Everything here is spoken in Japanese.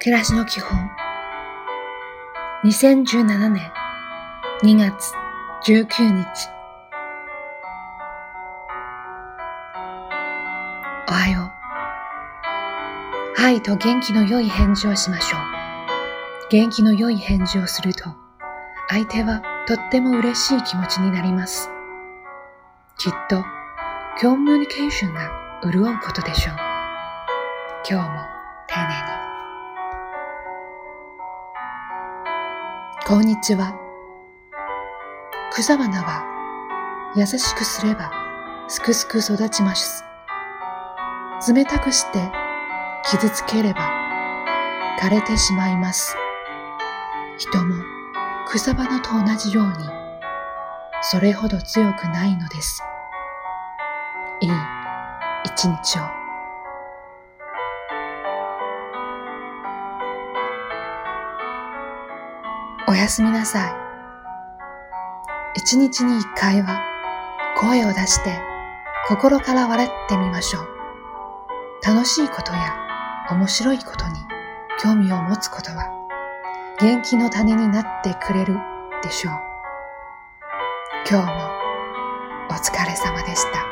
暮らしの基本2017年2月19日おはよう。はいと元気の良い返事をしましょう。元気の良い返事をすると、相手はとっても嬉しい気持ちになります。きっと、コミュニケーションが潤うことでしょう。今日も丁寧に。こんにちは。草花は優しくすればすくすく育ちます。冷たくして傷つければ枯れてしまいます。人も草花と同じようにそれほど強くないのです。いい一日を。おやすみなさい。一日に一回は声を出して心から笑ってみましょう。楽しいことや面白いことに興味を持つことは元気の種になってくれるでしょう。今日もお疲れ様でした。